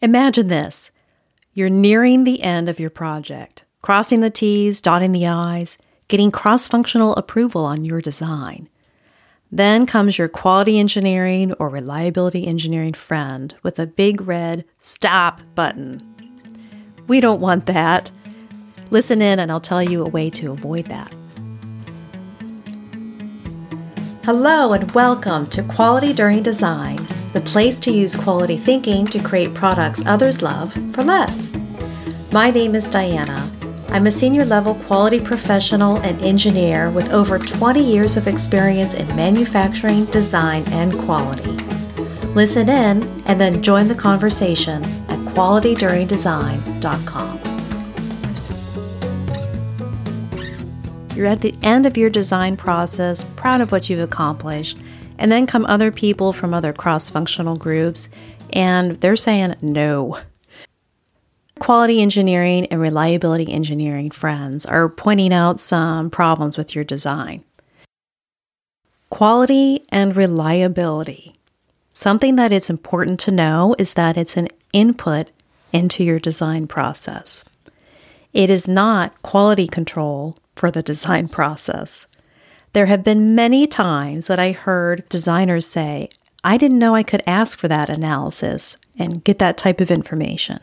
Imagine this you're nearing the end of your project, crossing the T's, dotting the I's, getting cross functional approval on your design. Then comes your quality engineering or reliability engineering friend with a big red stop button. We don't want that. Listen in, and I'll tell you a way to avoid that. Hello, and welcome to Quality During Design, the place to use quality thinking to create products others love for less. My name is Dianna. I'm a senior level quality professional and engineer with over 20 years of experience in manufacturing, design, and quality. Listen in and then join the conversation at qualityduringdesign.com. You're at the end of your design process, proud of what you've accomplished, and then come other people from other cross functional groups, and they're saying no. Quality engineering and reliability engineering friends are pointing out some problems with your design. Quality and reliability. Something that it's important to know is that it's an input into your design process. It is not quality control for the design process. There have been many times that I heard designers say, I didn't know I could ask for that analysis and get that type of information.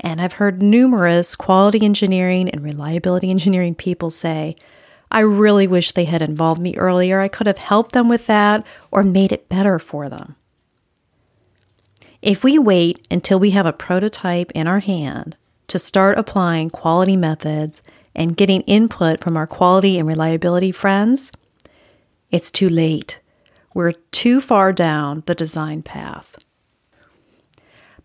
And I've heard numerous quality engineering and reliability engineering people say, I really wish they had involved me earlier. I could have helped them with that or made it better for them. If we wait until we have a prototype in our hand to start applying quality methods and getting input from our quality and reliability friends, it's too late. We're too far down the design path.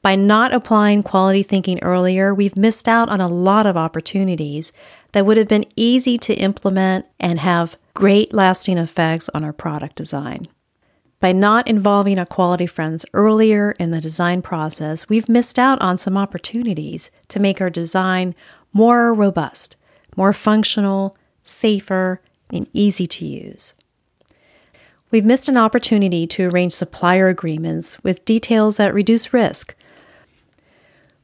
By not applying quality thinking earlier, we've missed out on a lot of opportunities that would have been easy to implement and have great lasting effects on our product design. By not involving our quality friends earlier in the design process, we've missed out on some opportunities to make our design more robust, more functional, safer, and easy to use. We've missed an opportunity to arrange supplier agreements with details that reduce risk.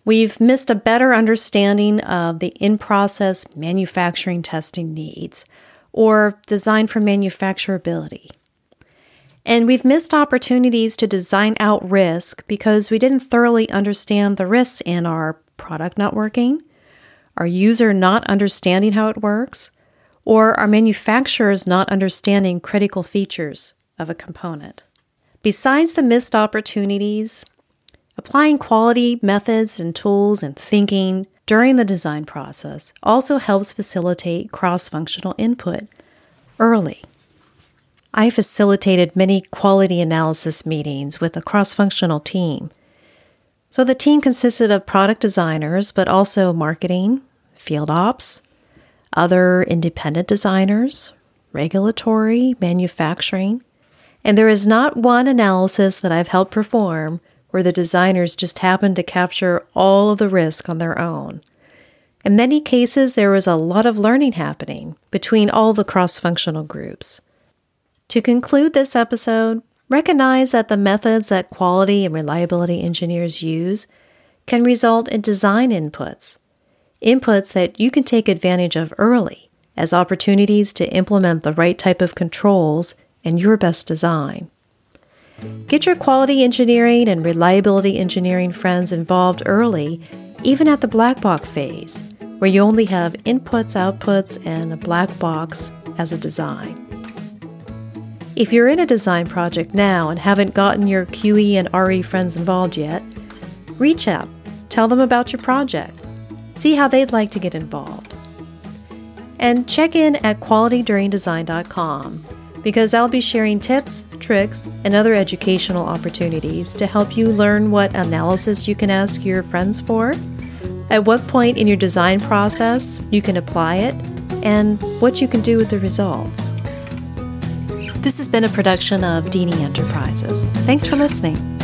We've missed a better understanding of the in process manufacturing testing needs or design for manufacturability. And we've missed opportunities to design out risk because we didn't thoroughly understand the risks in our product not working, our user not understanding how it works, or our manufacturers not understanding critical features of a component. Besides the missed opportunities, applying quality methods and tools and thinking during the design process also helps facilitate cross functional input early. I facilitated many quality analysis meetings with a cross functional team. So the team consisted of product designers, but also marketing, field ops, other independent designers, regulatory, manufacturing, and there is not one analysis that I've helped perform where the designers just happened to capture all of the risk on their own. In many cases, there was a lot of learning happening between all the cross functional groups. To conclude this episode, recognize that the methods that quality and reliability engineers use can result in design inputs, inputs that you can take advantage of early as opportunities to implement the right type of controls and your best design. Get your quality engineering and reliability engineering friends involved early, even at the black box phase, where you only have inputs, outputs, and a black box as a design. If you're in a design project now and haven't gotten your QE and RE friends involved yet, reach out, tell them about your project, see how they'd like to get involved. And check in at qualityduringdesign.com because I'll be sharing tips, tricks, and other educational opportunities to help you learn what analysis you can ask your friends for, at what point in your design process you can apply it, and what you can do with the results. This has been a production of Deeney Enterprises. Thanks for listening.